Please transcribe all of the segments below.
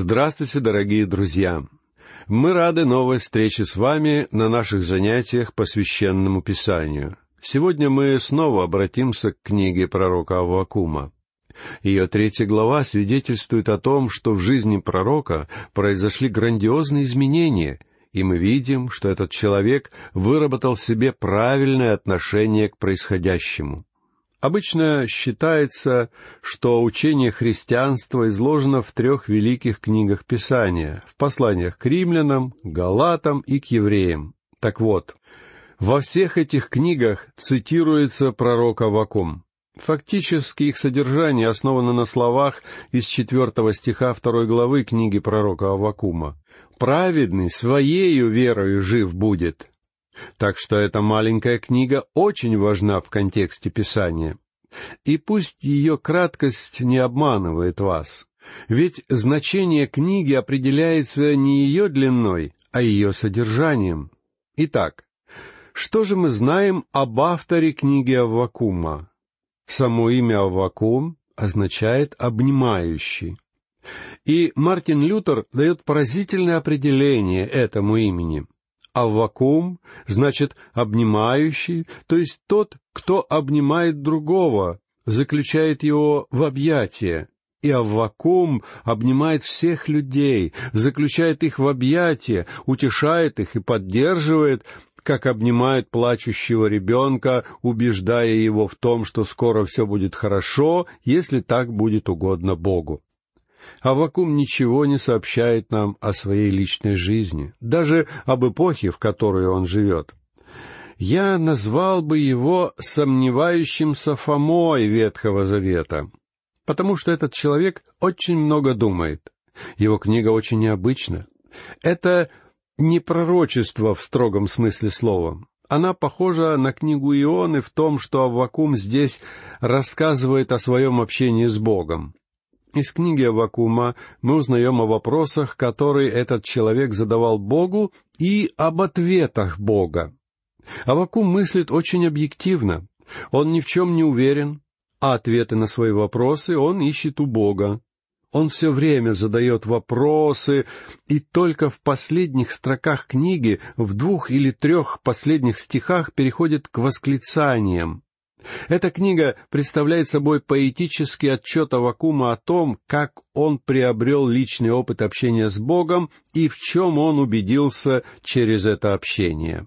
Здравствуйте, дорогие друзья! Мы рады новой встрече с вами на наших занятиях по священному писанию. Сегодня мы снова обратимся к книге пророка Аввакума. Ее третья глава свидетельствует о том, что в жизни пророка произошли грандиозные изменения, и мы видим, что этот человек выработал в себе правильное отношение к происходящему. Обычно считается, что учение христианства изложено в трех великих книгах Писания, в посланиях к римлянам, галатам и к евреям. Так вот, во всех этих книгах цитируется пророк Авакум. Фактически их содержание основано на словах из четвертого стиха второй главы книги пророка Авакума. «Праведный своею верою жив будет, так что эта маленькая книга очень важна в контексте Писания. И пусть ее краткость не обманывает вас, ведь значение книги определяется не ее длиной, а ее содержанием. Итак, что же мы знаем об авторе книги Аввакума? Само имя Аввакум означает «обнимающий». И Мартин Лютер дает поразительное определение этому имени — Аввакум значит обнимающий, то есть тот, кто обнимает другого, заключает его в объятия. И Аввакум обнимает всех людей, заключает их в объятия, утешает их и поддерживает, как обнимает плачущего ребенка, убеждая его в том, что скоро все будет хорошо, если так будет угодно Богу. Авакум ничего не сообщает нам о своей личной жизни, даже об эпохе, в которой он живет. Я назвал бы его сомневающимся Фомой Ветхого Завета, потому что этот человек очень много думает. Его книга очень необычна. Это не пророчество в строгом смысле слова. Она похожа на книгу Ионы в том, что Аввакум здесь рассказывает о своем общении с Богом. Из книги Авакума мы узнаем о вопросах, которые этот человек задавал Богу, и об ответах Бога. Авакум мыслит очень объективно. Он ни в чем не уверен, а ответы на свои вопросы он ищет у Бога. Он все время задает вопросы, и только в последних строках книги, в двух или трех последних стихах переходит к восклицаниям. Эта книга представляет собой поэтический отчет Авакума о том, как он приобрел личный опыт общения с Богом и в чем он убедился через это общение.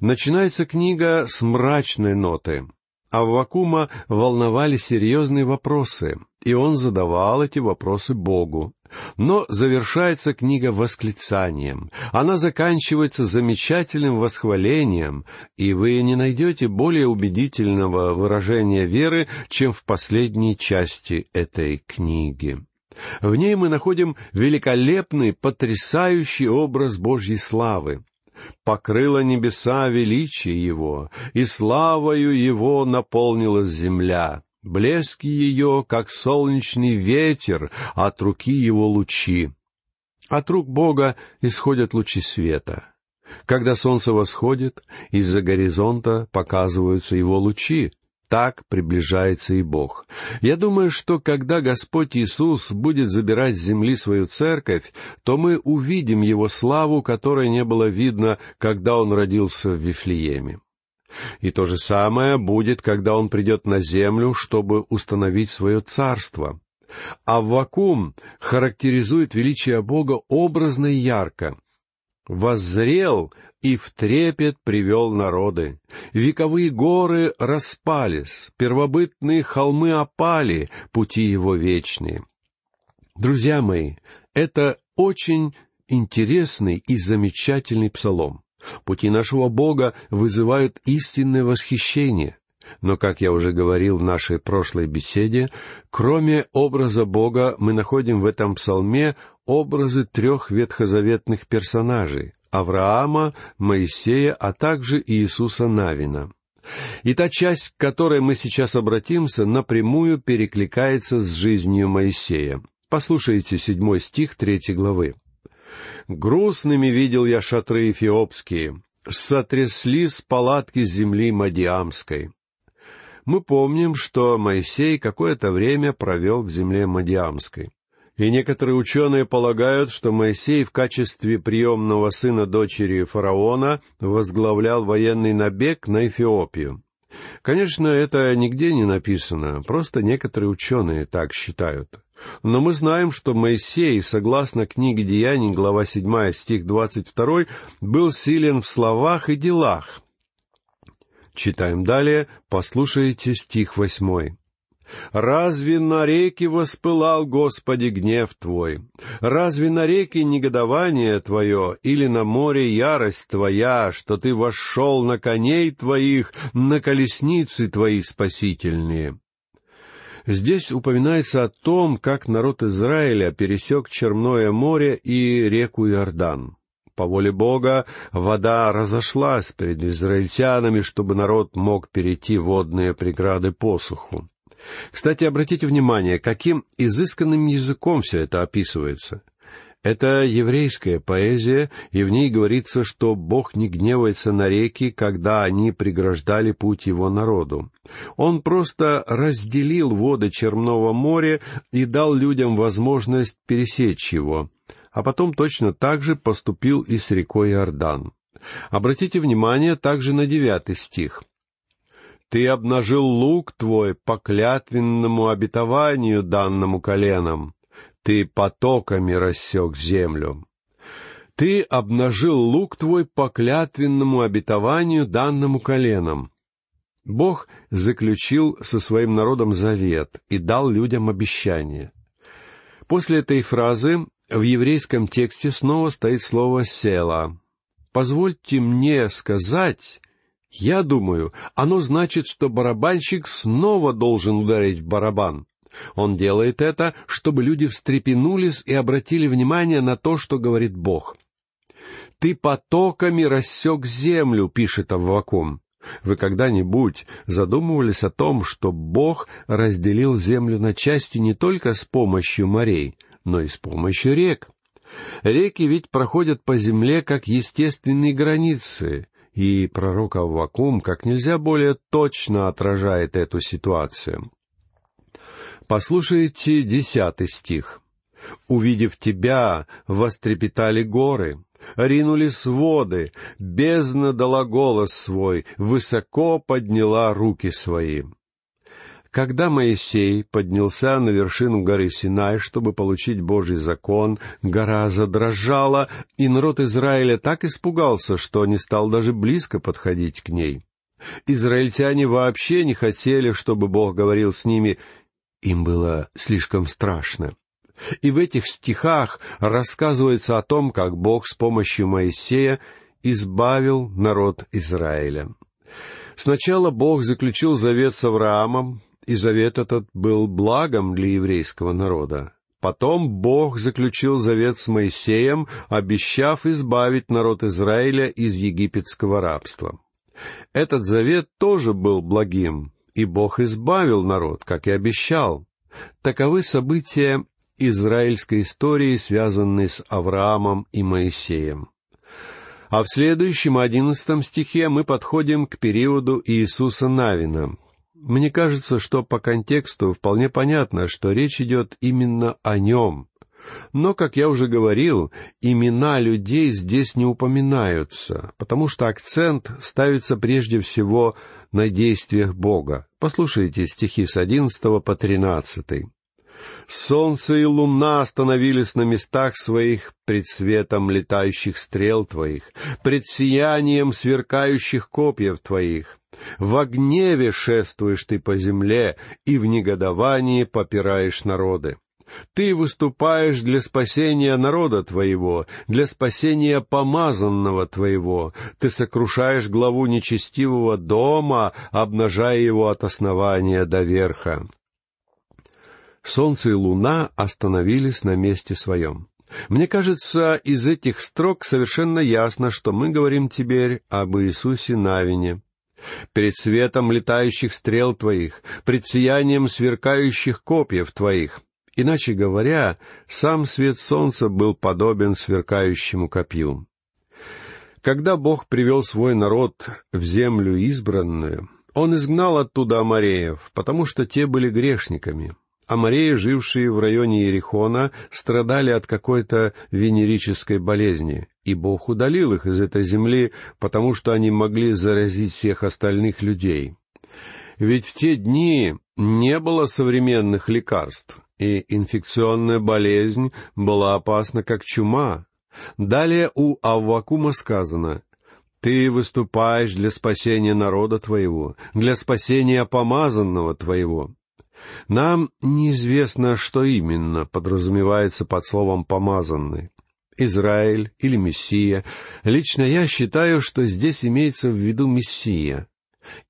Начинается книга с мрачной ноты. Аввакума волновали серьезные вопросы, и он задавал эти вопросы Богу. Но завершается книга восклицанием. Она заканчивается замечательным восхвалением, и вы не найдете более убедительного выражения веры, чем в последней части этой книги. В ней мы находим великолепный, потрясающий образ Божьей славы. Покрыло небеса величие Его, и славою Его наполнилась земля. Блески ее, как солнечный ветер, от руки его лучи. От рук Бога исходят лучи света. Когда солнце восходит, из-за горизонта показываются его лучи. Так приближается и Бог. Я думаю, что когда Господь Иисус будет забирать с земли свою церковь, то мы увидим Его славу, которой не было видно, когда Он родился в Вифлееме. И то же самое будет, когда он придет на землю, чтобы установить свое царство. А вакуум характеризует величие Бога образно и ярко. «Воззрел и в трепет привел народы. Вековые горы распались, первобытные холмы опали, пути его вечные». Друзья мои, это очень интересный и замечательный псалом. Пути нашего Бога вызывают истинное восхищение. Но, как я уже говорил в нашей прошлой беседе, кроме образа Бога мы находим в этом псалме образы трех ветхозаветных персонажей — Авраама, Моисея, а также Иисуса Навина. И та часть, к которой мы сейчас обратимся, напрямую перекликается с жизнью Моисея. Послушайте седьмой стих третьей главы. Грустными видел я шатры эфиопские, сотряслись палатки земли Мадиамской. Мы помним, что Моисей какое-то время провел в земле Мадиамской. И некоторые ученые полагают, что Моисей в качестве приемного сына дочери фараона возглавлял военный набег на Эфиопию. Конечно, это нигде не написано, просто некоторые ученые так считают. Но мы знаем, что Моисей, согласно книге Деяний, глава 7, стих 22, был силен в словах и делах. Читаем далее, послушайте стих 8. Разве на реке воспылал, Господи, гнев Твой? Разве на реке негодование Твое или на море ярость Твоя, что Ты вошел на коней Твоих, на колесницы Твои спасительные?» Здесь упоминается о том, как народ Израиля пересек Черное море и реку Иордан. По воле Бога вода разошлась перед израильтянами, чтобы народ мог перейти водные преграды посуху. Кстати, обратите внимание, каким изысканным языком все это описывается. Это еврейская поэзия, и в ней говорится, что Бог не гневается на реки, когда они преграждали путь его народу. Он просто разделил воды Черного моря и дал людям возможность пересечь его, а потом точно так же поступил и с рекой Иордан. Обратите внимание также на девятый стих. Ты обнажил лук твой по клятвенному обетованию данному коленам. Ты потоками рассек землю. Ты обнажил лук твой по клятвенному обетованию данному коленам. Бог заключил со своим народом завет и дал людям обещание. После этой фразы в еврейском тексте снова стоит слово «села». Позвольте мне сказать, я думаю, оно значит, что барабанщик снова должен ударить в барабан. Он делает это, чтобы люди встрепенулись и обратили внимание на то, что говорит Бог. «Ты потоками рассек землю», — пишет Аввакум. Вы когда-нибудь задумывались о том, что Бог разделил землю на части не только с помощью морей, но и с помощью рек? Реки ведь проходят по земле как естественные границы, и пророк Аввакум как нельзя более точно отражает эту ситуацию. Послушайте десятый стих. «Увидев тебя, вострепетали горы, ринулись воды, бездна дала голос свой, высоко подняла руки свои». Когда Моисей поднялся на вершину горы Синай, чтобы получить Божий закон, гора задрожала, и народ Израиля так испугался, что не стал даже близко подходить к ней. Израильтяне вообще не хотели, чтобы Бог говорил с ними, им было слишком страшно. И в этих стихах рассказывается о том, как Бог с помощью Моисея избавил народ Израиля. Сначала Бог заключил завет с Авраамом, и завет этот был благом для еврейского народа. Потом Бог заключил завет с Моисеем, обещав избавить народ Израиля из египетского рабства. Этот завет тоже был благим, и Бог избавил народ, как и обещал. Таковы события израильской истории, связанные с Авраамом и Моисеем. А в следующем одиннадцатом стихе мы подходим к периоду Иисуса Навина, мне кажется, что по контексту вполне понятно, что речь идет именно о нем. Но, как я уже говорил, имена людей здесь не упоминаются, потому что акцент ставится прежде всего на действиях Бога. Послушайте стихи с одиннадцатого по тринадцатый. Солнце и луна остановились на местах своих пред светом летающих стрел твоих, пред сиянием сверкающих копьев твоих. В гневе шествуешь ты по земле, и в негодовании попираешь народы. Ты выступаешь для спасения народа твоего, для спасения помазанного твоего. Ты сокрушаешь главу нечестивого дома, обнажая его от основания до верха солнце и луна остановились на месте своем. Мне кажется, из этих строк совершенно ясно, что мы говорим теперь об Иисусе Навине. Перед светом летающих стрел твоих, пред сиянием сверкающих копьев твоих. Иначе говоря, сам свет солнца был подобен сверкающему копью. Когда Бог привел свой народ в землю избранную, Он изгнал оттуда Амареев, потому что те были грешниками. Амареи, жившие в районе Иерихона, страдали от какой-то венерической болезни, и Бог удалил их из этой земли, потому что они могли заразить всех остальных людей. Ведь в те дни не было современных лекарств, и инфекционная болезнь была опасна как чума. Далее у Аввакума сказано, «Ты выступаешь для спасения народа твоего, для спасения помазанного твоего». Нам неизвестно, что именно подразумевается под словом «помазанный». Израиль или Мессия. Лично я считаю, что здесь имеется в виду Мессия.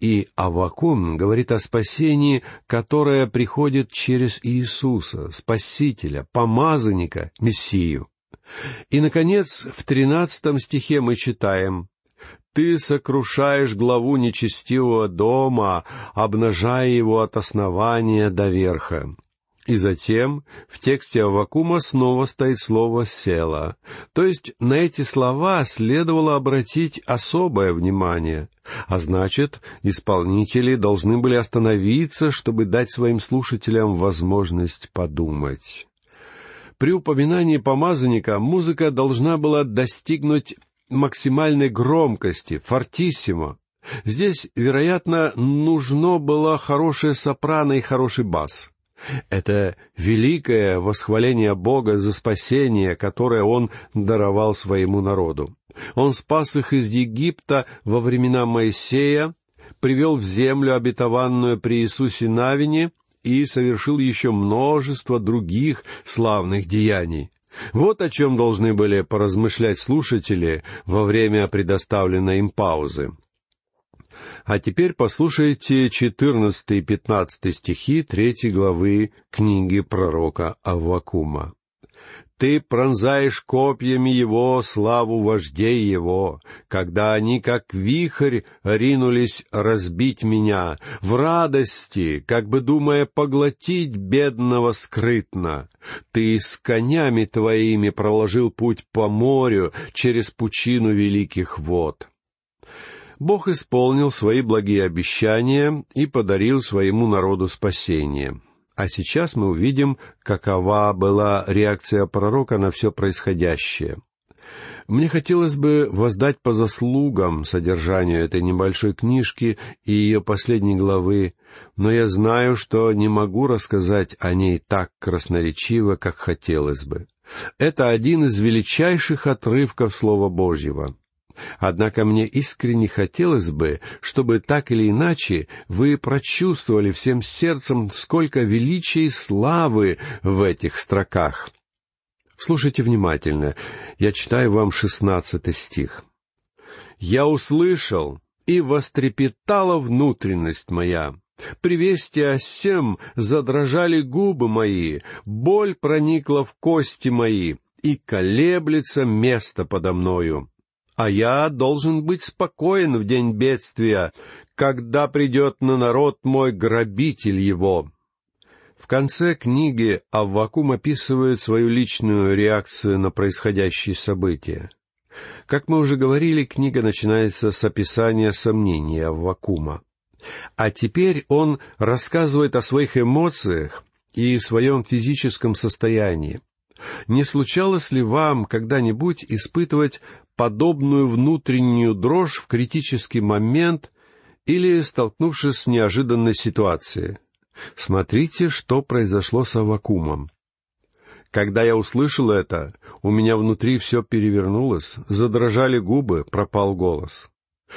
И Авакум говорит о спасении, которое приходит через Иисуса, Спасителя, Помазанника, Мессию. И, наконец, в тринадцатом стихе мы читаем «Ты сокрушаешь главу нечестивого дома, обнажая его от основания до верха». И затем в тексте Авакума снова стоит слово «села». То есть на эти слова следовало обратить особое внимание. А значит, исполнители должны были остановиться, чтобы дать своим слушателям возможность подумать. При упоминании помазанника музыка должна была достигнуть максимальной громкости, фортиссимо. Здесь, вероятно, нужно было хорошее сопрано и хороший бас. Это великое восхваление Бога за спасение, которое Он даровал своему народу. Он спас их из Египта во времена Моисея, привел в землю обетованную при Иисусе Навине и совершил еще множество других славных деяний. Вот о чем должны были поразмышлять слушатели во время предоставленной им паузы. А теперь послушайте 14 и 15 стихи третьей главы книги пророка Аввакума. Ты пронзаешь копьями его славу вождей его, когда они, как вихрь, ринулись разбить меня, в радости, как бы думая поглотить бедного скрытно. Ты с конями твоими проложил путь по морю через пучину великих вод. Бог исполнил свои благие обещания и подарил своему народу спасение. А сейчас мы увидим, какова была реакция пророка на все происходящее. Мне хотелось бы воздать по заслугам содержанию этой небольшой книжки и ее последней главы, но я знаю, что не могу рассказать о ней так красноречиво, как хотелось бы. Это один из величайших отрывков Слова Божьего. Однако мне искренне хотелось бы, чтобы так или иначе вы прочувствовали всем сердцем, сколько величия и славы в этих строках. Слушайте внимательно. Я читаю вам шестнадцатый стих. «Я услышал, и вострепетала внутренность моя. При вести о сем задрожали губы мои, боль проникла в кости мои, и колеблется место подо мною а я должен быть спокоен в день бедствия, когда придет на народ мой грабитель его». В конце книги Аввакум описывает свою личную реакцию на происходящие события. Как мы уже говорили, книга начинается с описания сомнений Аввакума. А теперь он рассказывает о своих эмоциях и своем физическом состоянии. Не случалось ли вам когда-нибудь испытывать подобную внутреннюю дрожь в критический момент или столкнувшись с неожиданной ситуацией. Смотрите, что произошло с Авакумом. Когда я услышал это, у меня внутри все перевернулось, задрожали губы, пропал голос.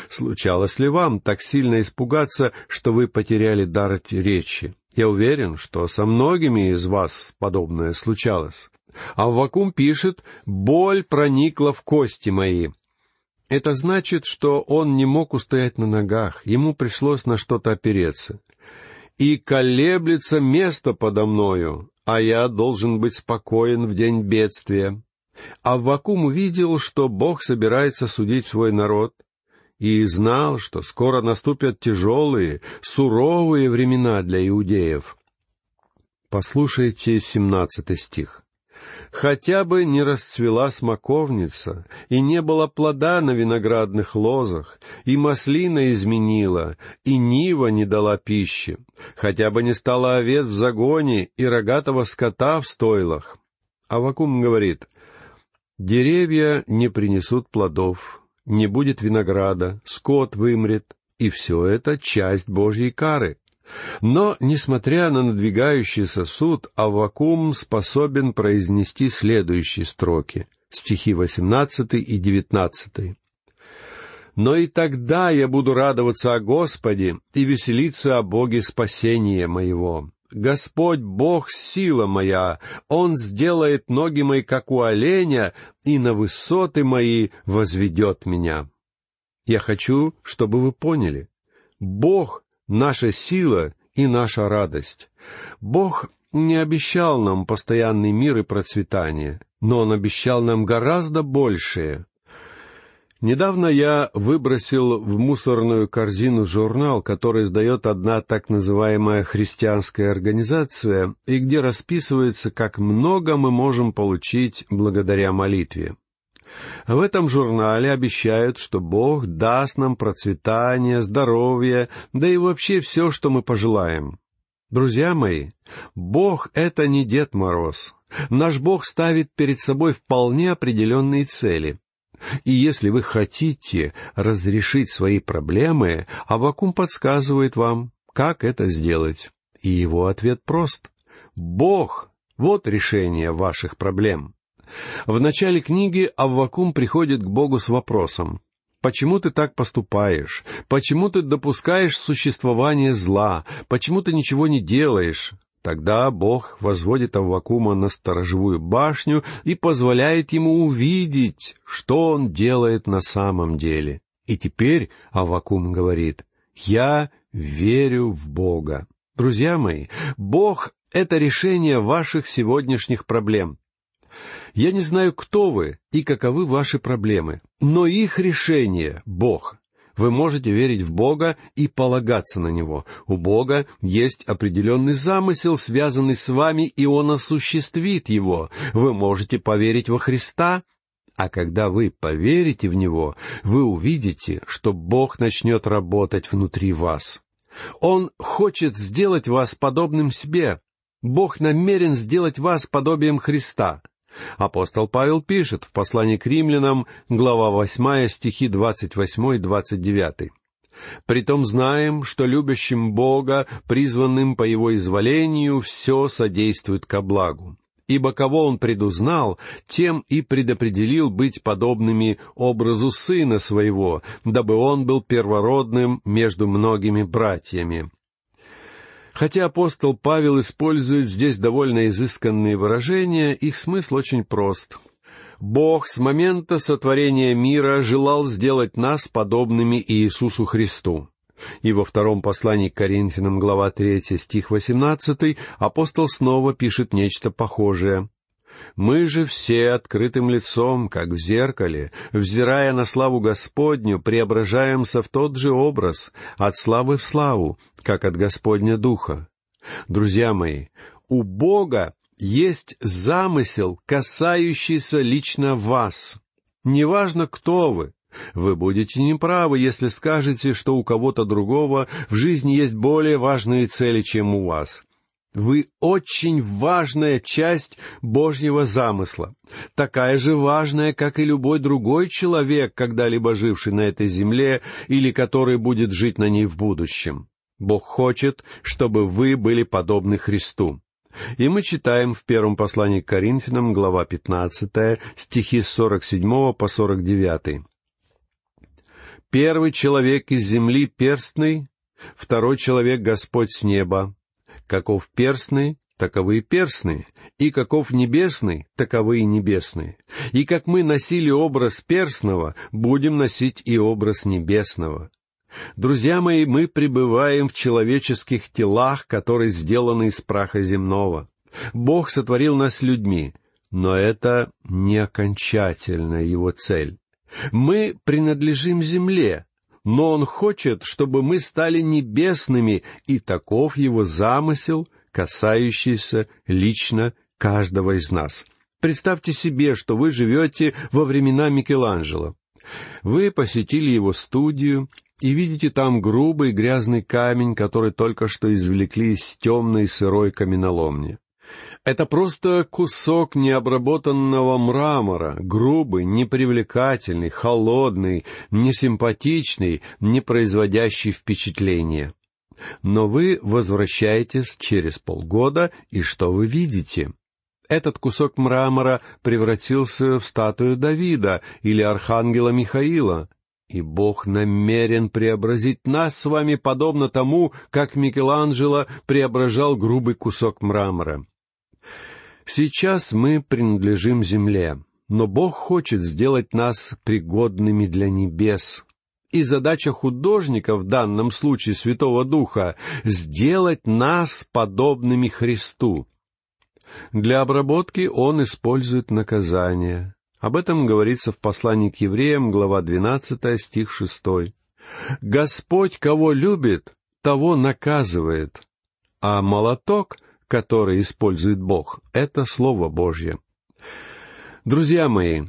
Случалось ли вам так сильно испугаться, что вы потеряли дар речи? Я уверен, что со многими из вас подобное случалось. А Аввакум пишет «Боль проникла в кости мои». Это значит, что он не мог устоять на ногах, ему пришлось на что-то опереться. «И колеблется место подо мною, а я должен быть спокоен в день бедствия». А Аввакум увидел, что Бог собирается судить свой народ, и знал, что скоро наступят тяжелые, суровые времена для иудеев. Послушайте семнадцатый стих. Хотя бы не расцвела смоковница, и не было плода на виноградных лозах, и маслина изменила, и нива не дала пищи, хотя бы не стало овец в загоне и рогатого скота в стойлах. Авакум говорит, «Деревья не принесут плодов, не будет винограда, скот вымрет, и все это часть Божьей кары. Но, несмотря на надвигающийся суд, Аввакум способен произнести следующие строки, стихи 18 и 19. «Но и тогда я буду радоваться о Господе и веселиться о Боге спасения моего. Господь Бог — сила моя, Он сделает ноги мои, как у оленя, и на высоты мои возведет меня». Я хочу, чтобы вы поняли. Бог наша сила и наша радость. Бог не обещал нам постоянный мир и процветание, но Он обещал нам гораздо большее. Недавно я выбросил в мусорную корзину журнал, который издает одна так называемая христианская организация, и где расписывается, как много мы можем получить благодаря молитве. В этом журнале обещают, что Бог даст нам процветание, здоровье, да и вообще все, что мы пожелаем. Друзья мои, Бог — это не Дед Мороз. Наш Бог ставит перед собой вполне определенные цели. И если вы хотите разрешить свои проблемы, Авакум подсказывает вам, как это сделать. И его ответ прост. Бог — вот решение ваших проблем. В начале книги Аввакум приходит к Богу с вопросом. Почему ты так поступаешь? Почему ты допускаешь существование зла? Почему ты ничего не делаешь? Тогда Бог возводит Аввакума на сторожевую башню и позволяет ему увидеть, что он делает на самом деле. И теперь Аввакум говорит, «Я верю в Бога». Друзья мои, Бог — это решение ваших сегодняшних проблем. Я не знаю, кто вы и каковы ваши проблемы, но их решение — Бог. Вы можете верить в Бога и полагаться на Него. У Бога есть определенный замысел, связанный с вами, и Он осуществит его. Вы можете поверить во Христа, а когда вы поверите в Него, вы увидите, что Бог начнет работать внутри вас. Он хочет сделать вас подобным себе. Бог намерен сделать вас подобием Христа. Апостол Павел пишет в послании к римлянам, глава 8, стихи 28 и 29. «Притом знаем, что любящим Бога, призванным по Его изволению, все содействует ко благу. Ибо кого Он предузнал, тем и предопределил быть подобными образу Сына Своего, дабы Он был первородным между многими братьями. Хотя апостол Павел использует здесь довольно изысканные выражения, их смысл очень прост. Бог с момента сотворения мира желал сделать нас подобными Иисусу Христу. И во втором послании к Коринфянам, глава 3, стих 18, апостол снова пишет нечто похожее. Мы же все открытым лицом, как в зеркале, взирая на славу Господню, преображаемся в тот же образ, от славы в славу, как от Господня Духа. Друзья мои, у Бога есть замысел, касающийся лично вас. Неважно, кто вы, вы будете неправы, если скажете, что у кого-то другого в жизни есть более важные цели, чем у вас. Вы очень важная часть Божьего замысла, такая же важная, как и любой другой человек, когда-либо живший на этой земле или который будет жить на ней в будущем. Бог хочет, чтобы вы были подобны Христу. И мы читаем в первом послании к Коринфянам, глава 15, стихи с 47 по 49. «Первый человек из земли перстный, второй человек Господь с неба, Каков перстный, таковы и перстные, и каков небесный, таковы и небесные. И как мы носили образ перстного, будем носить и образ небесного. Друзья мои, мы пребываем в человеческих телах, которые сделаны из праха земного. Бог сотворил нас людьми, но это не окончательная его цель. Мы принадлежим земле, но Он хочет, чтобы мы стали небесными, и таков Его замысел, касающийся лично каждого из нас. Представьте себе, что вы живете во времена Микеланджело. Вы посетили его студию и видите там грубый грязный камень, который только что извлекли из темной сырой каменоломни. Это просто кусок необработанного мрамора, грубый, непривлекательный, холодный, несимпатичный, не производящий впечатления. Но вы возвращаетесь через полгода, и что вы видите? Этот кусок мрамора превратился в статую Давида или архангела Михаила, и Бог намерен преобразить нас с вами подобно тому, как Микеланджело преображал грубый кусок мрамора. Сейчас мы принадлежим земле, но Бог хочет сделать нас пригодными для небес. И задача художника, в данном случае Святого Духа, сделать нас подобными Христу. Для обработки он использует наказание. Об этом говорится в послании к евреям, глава 12, стих 6. «Господь, кого любит, того наказывает, а молоток, который использует Бог, это Слово Божье». Друзья мои,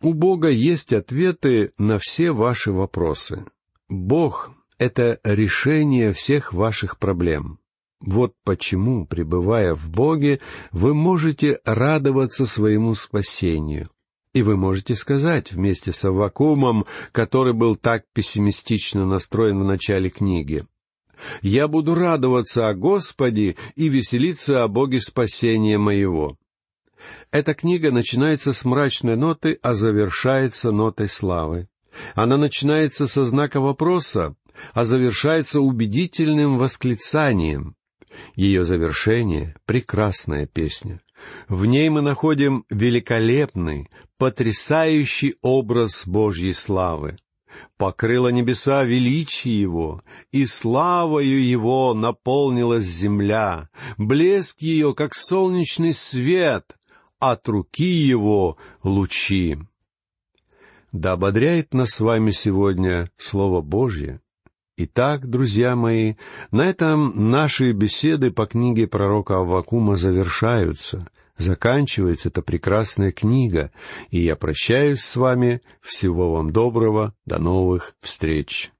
у Бога есть ответы на все ваши вопросы. Бог — это решение всех ваших проблем. Вот почему, пребывая в Боге, вы можете радоваться своему спасению. И вы можете сказать вместе с Аввакумом, который был так пессимистично настроен в начале книги, «Я буду радоваться о Господе и веселиться о Боге спасения моего». Эта книга начинается с мрачной ноты, а завершается нотой славы. Она начинается со знака вопроса, а завершается убедительным восклицанием. Ее завершение — прекрасная песня. В ней мы находим великолепный, потрясающий образ Божьей славы. Покрыло небеса величие Его, и славою Его наполнилась земля, блеск ее, как солнечный свет, от руки Его лучи. Да ободряет нас с вами сегодня Слово Божье. Итак, друзья мои, на этом наши беседы по книге пророка Аввакума завершаются. Заканчивается эта прекрасная книга, и я прощаюсь с вами. Всего вам доброго. До новых встреч.